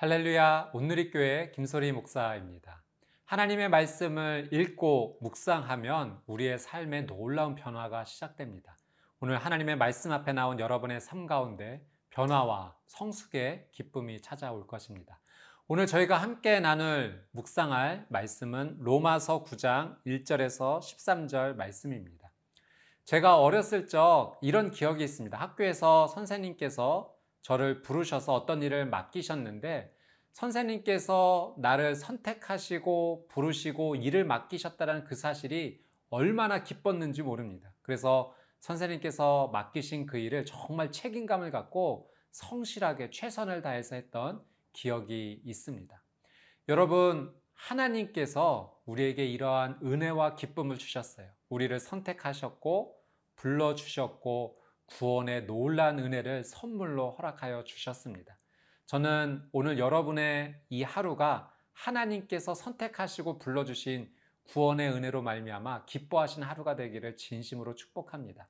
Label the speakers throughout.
Speaker 1: 할렐루야 온누리교회 김소리 목사입니다. 하나님의 말씀을 읽고 묵상하면 우리의 삶에 놀라운 변화가 시작됩니다. 오늘 하나님의 말씀 앞에 나온 여러분의 삶 가운데 변화와 성숙의 기쁨이 찾아올 것입니다. 오늘 저희가 함께 나눌 묵상할 말씀은 로마서 9장 1절에서 13절 말씀입니다. 제가 어렸을 적 이런 기억이 있습니다. 학교에서 선생님께서 저를 부르셔서 어떤 일을 맡기셨는데 선생님께서 나를 선택하시고 부르시고 일을 맡기셨다는 그 사실이 얼마나 기뻤는지 모릅니다. 그래서 선생님께서 맡기신 그 일을 정말 책임감을 갖고 성실하게 최선을 다해서 했던 기억이 있습니다. 여러분, 하나님께서 우리에게 이러한 은혜와 기쁨을 주셨어요. 우리를 선택하셨고, 불러주셨고, 구원의 놀란 은혜를 선물로 허락하여 주셨습니다. 저는 오늘 여러분의 이 하루가 하나님께서 선택하시고 불러주신 구원의 은혜로 말미암아 기뻐하신 하루가 되기를 진심으로 축복합니다.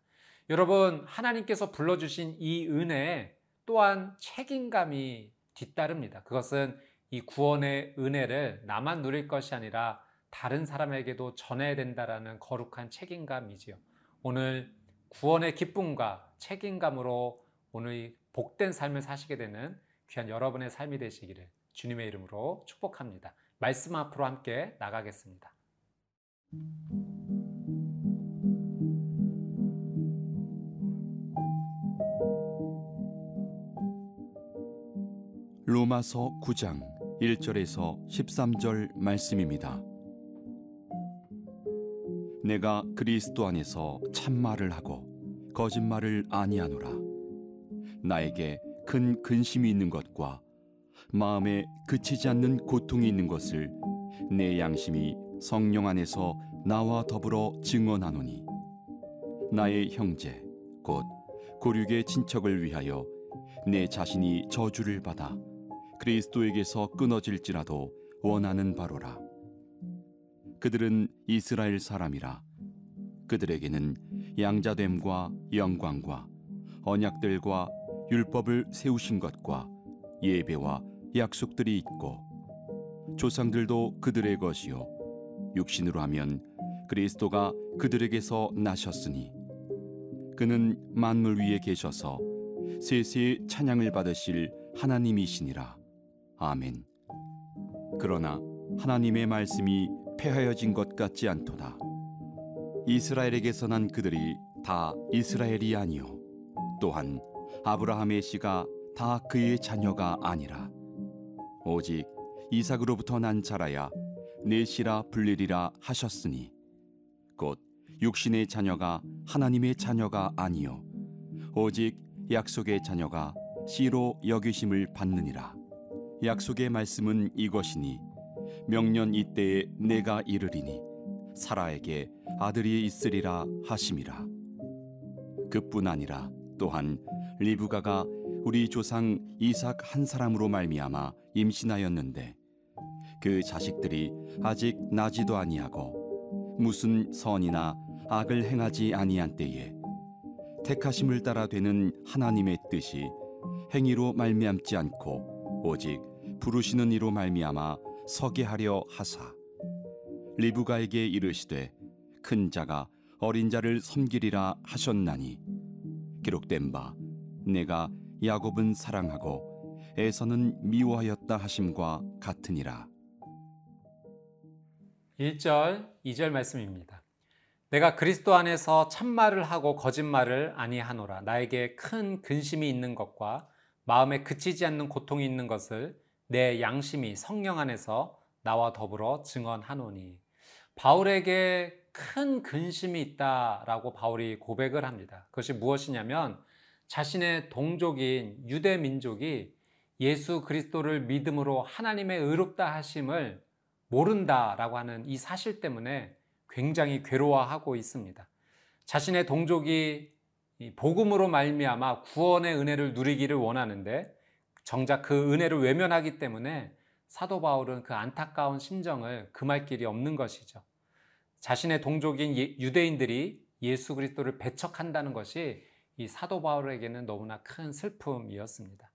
Speaker 1: 여러분, 하나님께서 불러주신 이 은혜에 또한 책임감이 뒤따릅니다. 그것은 이 구원의 은혜를 나만 누릴 것이 아니라 다른 사람에게도 전해야 된다라는 거룩한 책임감이지요. 오늘 구원의 기쁨과 책임감으로 오늘 복된 삶을 사시게 되는 귀한 여러분의 삶이 되시기를 주님의 이름으로 축복합니다. 말씀 앞으로 함께 나가겠습니다.
Speaker 2: 로마서 9장 1절에서 13절 말씀입니다. 내가 그리스도 안에서 참말을 하고 거짓말을 아니하노라. 나에게 큰 근심이 있는 것과 마음에 그치지 않는 고통이 있는 것을 내 양심이 성령 안에서 나와 더불어 증언하노니 나의 형제 곧 고륙의 친척을 위하여 내 자신이 저주를 받아 그리스도에게서 끊어질지라도 원하는 바로라 그들은 이스라엘 사람이라 그들에게는 양자됨과 영광과 언약들과 율법을 세우신 것과 예배와 약속들이 있고 조상들도 그들의 것이요. 육신으로 하면 그리스도가 그들에게서 나셨으니 그는 만물 위에 계셔서 세세의 찬양을 받으실 하나님이시니라. 아멘. 그러나 하나님의 말씀이 폐하여진 것 같지 않도다 이스라엘에게서 난 그들이 다 이스라엘이 아니요. 또한 아브라함의 씨가 다 그의 자녀가 아니라 오직 이삭으로부터 난 자라야 내 씨라 불리리라 하셨으니 곧 육신의 자녀가 하나님의 자녀가 아니요. 오직 약속의 자녀가 씨로 여기심을 받느니라. 약속의 말씀은 이것이니 명년 이때에 내가 이르리니 사라에게 아들이 있으리라 하심이라. 그뿐 아니라 또한 리브가가 우리 조상 이삭 한 사람으로 말미암아 임신하였는데 그 자식들이 아직 나지도 아니하고 무슨 선이나 악을 행하지 아니한 때에 택하심을 따라 되는 하나님의 뜻이 행위로 말미암지 않고 오직 부르시는 이로 말미암아 서게 하려 하사 리브가에게 이르시되 큰 자가 어린 자를 섬기리라 하셨나니 기록된 바 내가 야곱은 사랑하고 에서는 미워하였다 하심과 같으니라.
Speaker 1: 1절, 2절 말씀입니다. 내가 그리스도 안에서 참말을 하고 거짓말을 아니하노라. 나에게 큰 근심이 있는 것과 마음에 그치지 않는 고통이 있는 것을 내 양심이 성령 안에서 나와 더불어 증언하노니. 바울에게 큰 근심이 있다라고 바울이 고백을 합니다. 그것이 무엇이냐면 자신의 동족인 유대 민족이 예수 그리스도를 믿음으로 하나님의 의롭다 하심을 모른다라고 하는 이 사실 때문에 굉장히 괴로워하고 있습니다. 자신의 동족이 복음으로 말미암아 구원의 은혜를 누리기를 원하는데 정작 그 은혜를 외면하기 때문에 사도 바울은 그 안타까운 심정을 금할 길이 없는 것이죠. 자신의 동족인 예, 유대인들이 예수 그리스도를 배척한다는 것이 이 사도 바울에게는 너무나 큰 슬픔이었습니다.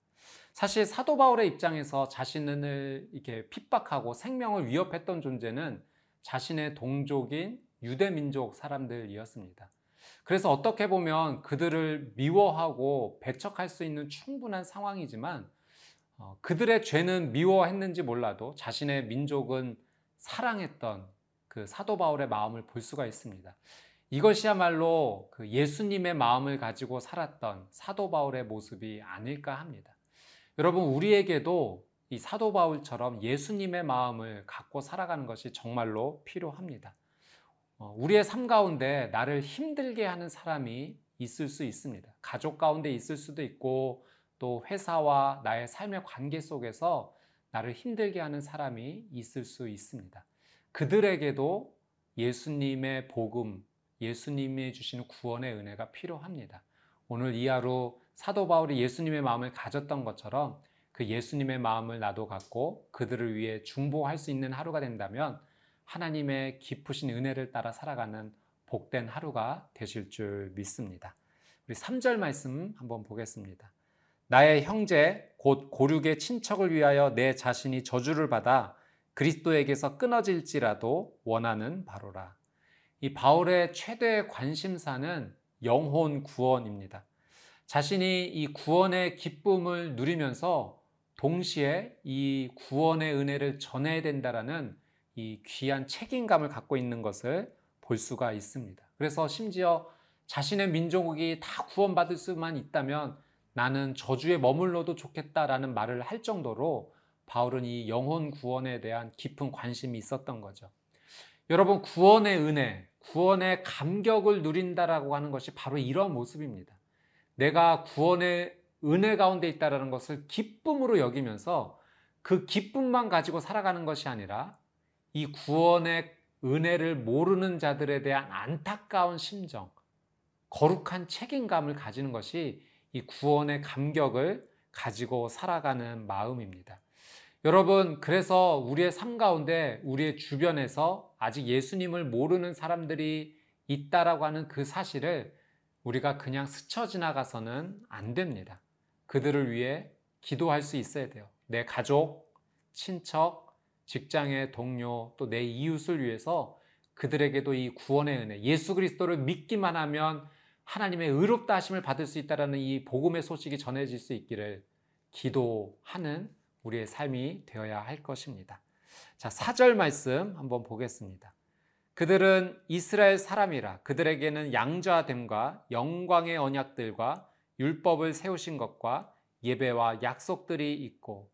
Speaker 1: 사실 사도 바울의 입장에서 자신을 이렇게 핍박하고 생명을 위협했던 존재는 자신의 동족인 유대 민족 사람들이었습니다. 그래서 어떻게 보면 그들을 미워하고 배척할 수 있는 충분한 상황이지만 어, 그들의 죄는 미워했는지 몰라도 자신의 민족은 사랑했던 그 사도 바울의 마음을 볼 수가 있습니다. 이것이야말로 그 예수님의 마음을 가지고 살았던 사도 바울의 모습이 아닐까 합니다. 여러분, 우리에게도 이 사도 바울처럼 예수님의 마음을 갖고 살아가는 것이 정말로 필요합니다. 어, 우리의 삶 가운데 나를 힘들게 하는 사람이 있을 수 있습니다. 가족 가운데 있을 수도 있고 또 회사와 나의 삶의 관계 속에서 나를 힘들게 하는 사람이 있을 수 있습니다. 그들에게도 예수님의 복음, 예수님이 주시는 구원의 은혜가 필요합니다. 오늘 이 하루 사도 바울이 예수님의 마음을 가졌던 것처럼 그 예수님의 마음을 나도 갖고 그들을 위해 중보할 수 있는 하루가 된다면 하나님의 깊으신 은혜를 따라 살아가는 복된 하루가 되실 줄 믿습니다. 우리 3절 말씀 한번 보겠습니다. 나의 형제 곧 고륙의 친척을 위하여 내 자신이 저주를 받아 그리스도에게서 끊어질지라도 원하는 바로라. 이 바울의 최대 관심사는 영혼 구원입니다. 자신이 이 구원의 기쁨을 누리면서 동시에 이 구원의 은혜를 전해야 된다라는 이 귀한 책임감을 갖고 있는 것을 볼 수가 있습니다. 그래서 심지어 자신의 민족이 다 구원받을 수만 있다면 나는 저주에 머물러도 좋겠다라는 말을 할 정도로 바울은 이 영혼 구원에 대한 깊은 관심이 있었던 거죠. 여러분, 구원의 은혜, 구원의 감격을 누린다라고 하는 것이 바로 이런 모습입니다. 내가 구원의 은혜 가운데 있다라는 것을 기쁨으로 여기면서 그 기쁨만 가지고 살아가는 것이 아니라 이 구원의 은혜를 모르는 자들에 대한 안타까운 심정, 거룩한 책임감을 가지는 것이 이 구원의 감격을 가지고 살아가는 마음입니다. 여러분, 그래서 우리의 삶 가운데 우리의 주변에서 아직 예수님을 모르는 사람들이 있다라고 하는 그 사실을 우리가 그냥 스쳐 지나가서는 안 됩니다. 그들을 위해 기도할 수 있어야 돼요. 내 가족, 친척, 직장의 동료, 또 내 이웃을 위해서 그들에게도 이 구원의 은혜, 예수 그리스도를 믿기만 하면 하나님의 의롭다 하심을 받을 수 있다라는 이 복음의 소식이 전해질 수 있기를 기도하는 우리의 삶이 되어야 할 것입니다. 자, 4절 말씀 한번 보겠습니다. 그들은 이스라엘 사람이라 그들에게는 양자됨과 영광의 언약들과 율법을 세우신 것과 예배와 약속들이 있고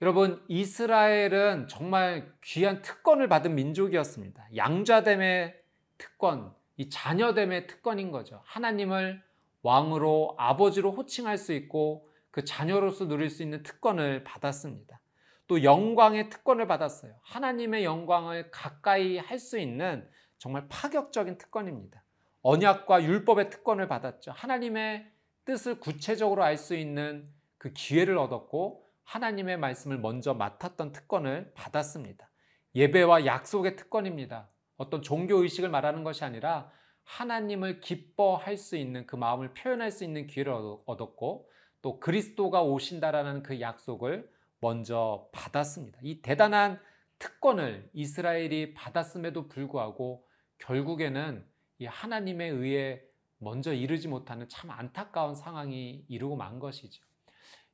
Speaker 1: 여러분 이스라엘은 정말 귀한 특권을 받은 민족이었습니다. 양자됨의 특권, 이 자녀됨의 특권인 거죠. 하나님을 왕으로 아버지로 호칭할 수 있고 그 자녀로서 누릴 수 있는 특권을 받았습니다. 또 영광의 특권을 받았어요. 하나님의 영광을 가까이 할 수 있는 정말 파격적인 특권입니다. 언약과 율법의 특권을 받았죠. 하나님의 뜻을 구체적으로 알 수 있는 그 기회를 얻었고 하나님의 말씀을 먼저 맡았던 특권을 받았습니다. 예배와 약속의 특권입니다. 어떤 종교 의식을 말하는 것이 아니라 하나님을 기뻐할 수 있는 그 마음을 표현할 수 있는 기회를 얻었고 또 그리스도가 오신다라는 그 약속을 먼저 받았습니다. 이 대단한 특권을 이스라엘이 받았음에도 불구하고 결국에는 이 하나님에 의해 먼저 이르지 못하는 참 안타까운 상황이 이루고 만 것이죠.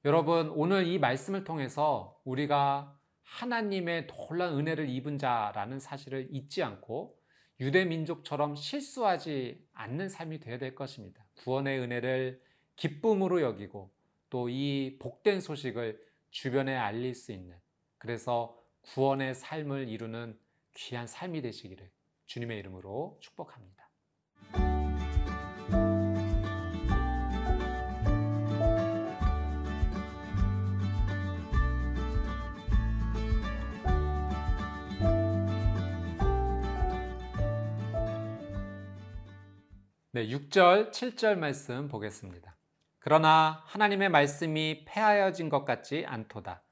Speaker 1: 여러분, 오늘 이 말씀을 통해서 우리가 하나님의 놀라운 은혜를 입은 자라는 사실을 잊지 않고 유대 민족처럼 실수하지 않는 삶이 되어야 될 것입니다. 구원의 은혜를 기쁨으로 여기고 또 이 복된 소식을 주변에 알릴 수 있는 그래서 구원의 삶을 이루는 귀한 삶이 되시기를 주님의 이름으로 축복합니다. 네, 6절, 7절 말씀 보겠습니다. 그러나 하나님의 말씀이 폐하여진 것 같지 않도다.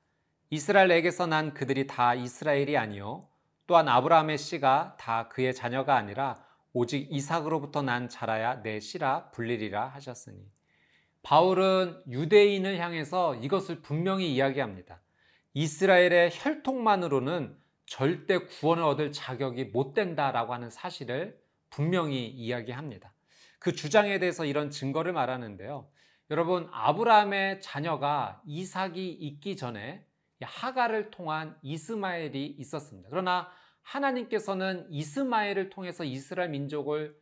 Speaker 1: 이스라엘에게서 난 그들이 다 이스라엘이 아니요 또한 아브라함의 씨가 다 그의 자녀가 아니라 오직 이삭으로부터 난 자라야 내 씨라 불리리라 하셨으니 바울은 유대인을 향해서 이것을 분명히 이야기합니다. 이스라엘의 혈통만으로는 절대 구원을 얻을 자격이 못 된다라고 하는 사실을 분명히 이야기합니다. 그 주장에 대해서 이런 증거를 말하는데요. 여러분, 아브라함의 자녀가 이삭이 있기 전에 하가를 통한 이스마엘이 있었습니다. 그러나 하나님께서는 이스마엘을 통해서 이스라엘 민족을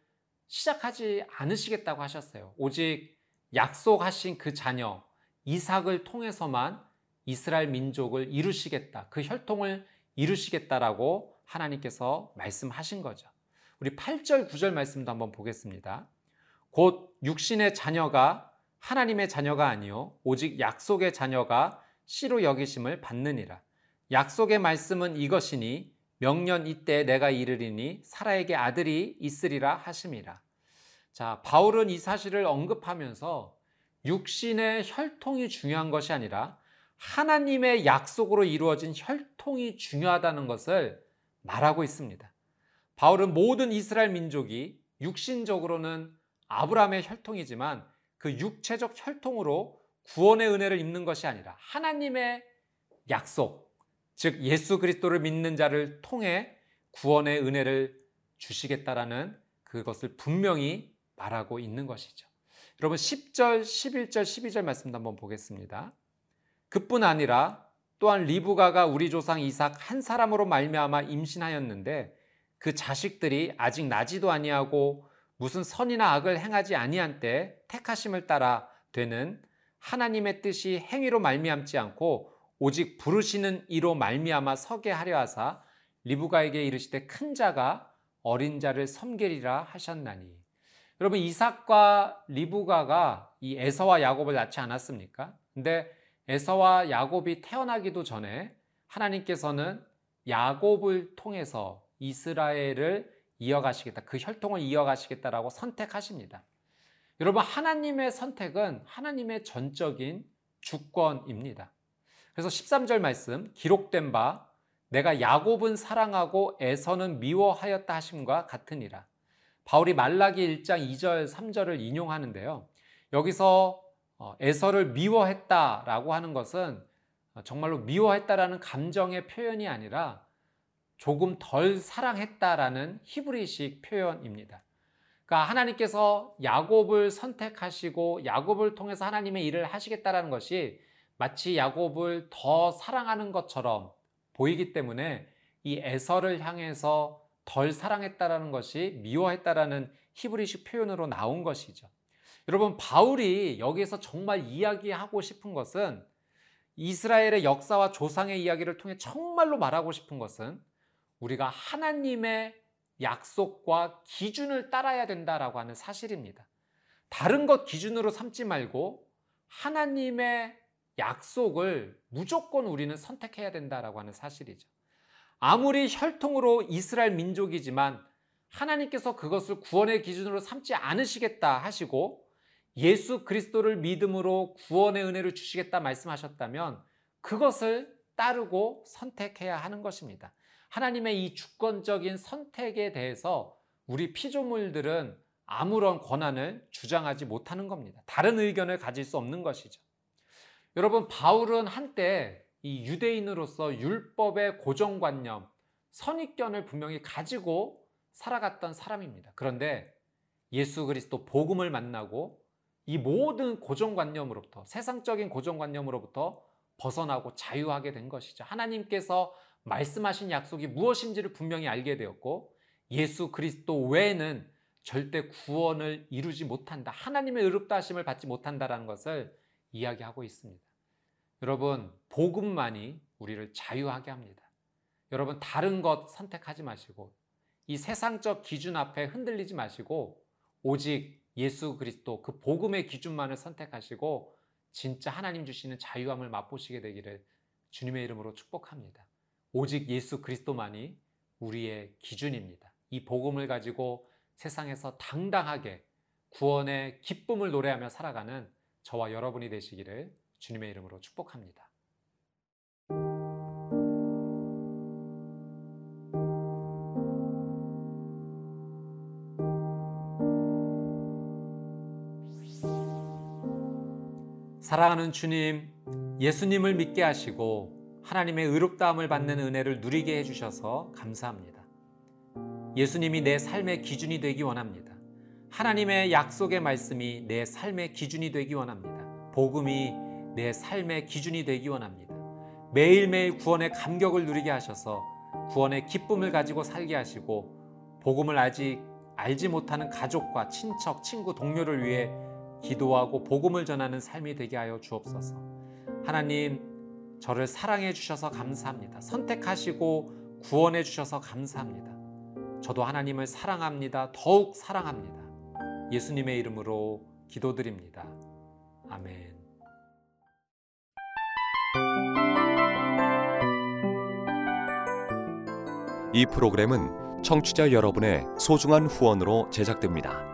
Speaker 1: 시작하지 않으시겠다고 하셨어요. 오직 약속하신 그 자녀 이삭을 통해서만 이스라엘 민족을 이루시겠다. 그 혈통을 이루시겠다라고 하나님께서 말씀하신 거죠. 우리 8절, 9절 말씀도 한번 보겠습니다. 곧 육신의 자녀가 하나님의 자녀가 아니요 오직 약속의 자녀가 씨로 여기심을 받느니라. 약속의 말씀은 이것이니 명년 이때 내가 이르리니 사라에게 아들이 있으리라 하심이라. 자, 바울은 이 사실을 언급하면서 육신의 혈통이 중요한 것이 아니라 하나님의 약속으로 이루어진 혈통이 중요하다는 것을 말하고 있습니다. 바울은 모든 이스라엘 민족이 육신적으로는 아브라함의 혈통이지만 그 육체적 혈통으로 구원의 은혜를 입는 것이 아니라 하나님의 약속, 즉 예수 그리스도를 믿는 자를 통해 구원의 은혜를 주시겠다라는 그것을 분명히 말하고 있는 것이죠. 여러분 10절, 11절, 12절 말씀도 한번 보겠습니다. 그뿐 아니라 또한 리브가가 우리 조상 이삭 한 사람으로 말미암아 임신하였는데 그 자식들이 아직 나지도 아니하고 무슨 선이나 악을 행하지 아니한 때 택하심을 따라 되는 하나님의 뜻이 행위로 말미암지 않고 오직 부르시는 이로 말미암아 서게 하려 하사 리브가에게 이르시되 큰 자가 어린 자를 섬기리라 하셨나니 여러분 이삭과 리브가가 이 에서와 야곱을 낳지 않았습니까? 근데 에서와 야곱이 태어나기도 전에 하나님께서는 야곱을 통해서 이스라엘을 이어가시겠다. 그 혈통을 이어가시겠다라고 선택하십니다. 여러분 하나님의 선택은 하나님의 전적인 주권입니다. 그래서 13절 말씀 기록된 바 내가 야곱은 사랑하고 에서는 미워하였다 하심과 같으니라. 바울이 말라기 1장 2절 3절을 인용하는데요. 여기서 어, 에서를 미워했다라고 하는 것은 정말로 미워했다라는 감정의 표현이 아니라 조금 덜 사랑했다라는 히브리식 표현입니다. 그러니까 하나님께서 야곱을 선택하시고 야곱을 통해서 하나님의 일을 하시겠다라는 것이 마치 야곱을 더 사랑하는 것처럼 보이기 때문에 이 에서를 향해서 덜 사랑했다라는 것이 미워했다라는 히브리식 표현으로 나온 것이죠. 여러분 바울이 여기서 정말 이야기하고 싶은 것은 이스라엘의 역사와 조상의 이야기를 통해 정말로 말하고 싶은 것은 우리가 하나님의 약속과 기준을 따라야 된다라고 하는 사실입니다. 다른 것 기준으로 삼지 말고 하나님의 약속을 무조건 우리는 선택해야 된다라고 하는 사실이죠. 아무리 혈통으로 이스라엘 민족이지만 하나님께서 그것을 구원의 기준으로 삼지 않으시겠다 하시고 예수 그리스도를 믿음으로 구원의 은혜를 주시겠다 말씀하셨다면 그것을 따르고 선택해야 하는 것입니다. 하나님의 이 주권적인 선택에 대해서 우리 피조물들은 아무런 권한을 주장하지 못하는 겁니다. 다른 의견을 가질 수 없는 것이죠. 여러분, 바울은 한때 이 유대인으로서 율법의 고정관념, 선입견을 분명히 가지고 살아갔던 사람입니다. 그런데 예수 그리스도 복음을 만나고 이 모든 고정관념으로부터, 세상적인 고정관념으로부터 벗어나고 자유하게 된 것이죠. 하나님께서 말씀하신 약속이 무엇인지를 분명히 알게 되었고 예수 그리스도 외에는 절대 구원을 이루지 못한다. 하나님의 의롭다 하심을 받지 못한다라는 것을 이야기하고 있습니다. 여러분, 복음만이 우리를 자유하게 합니다. 여러분, 다른 것 선택하지 마시고 이 세상적 기준 앞에 흔들리지 마시고 오직 예수 그리스도 그 복음의 기준만을 선택하시고 진짜 하나님 주시는 자유함을 맛보시게 되기를 주님의 이름으로 축복합니다. 오직 예수 그리스도만이 우리의 기준입니다. 이 복음을 가지고 세상에서 당당하게 구원의 기쁨을 노래하며 살아가는 저와 여러분이 되시기를 주님의 이름으로 축복합니다. 사랑하는 주님, 예수님을 믿게 하시고 하나님의 의롭다함을 받는 은혜를 누리게 해주셔서 감사합니다. 예수님이 내 삶의 기준이 되기 원합니다. 하나님의 약속의 말씀이 내 삶의 기준이 되기 원합니다. 복음이 내 삶의 기준이 되기 원합니다. 매일매일 구원의 감격을 누리게 하셔서 구원의 기쁨을 가지고 살게 하시고 복음을 아직 알지 못하는 가족과 친척, 친구, 동료를 위해 기도하고 복음을 전하는 삶이 되게 하여 주옵소서. 하나님, 저를 사랑해 주셔서 감사합니다. 선택하시고 구원해 주셔서 감사합니다. 저도 하나님을 사랑합니다. 더욱 사랑합니다. 예수님의 이름으로 기도드립니다. 아멘.
Speaker 3: 이 프로그램은 청취자 여러분의 소중한 후원으로 제작됩니다.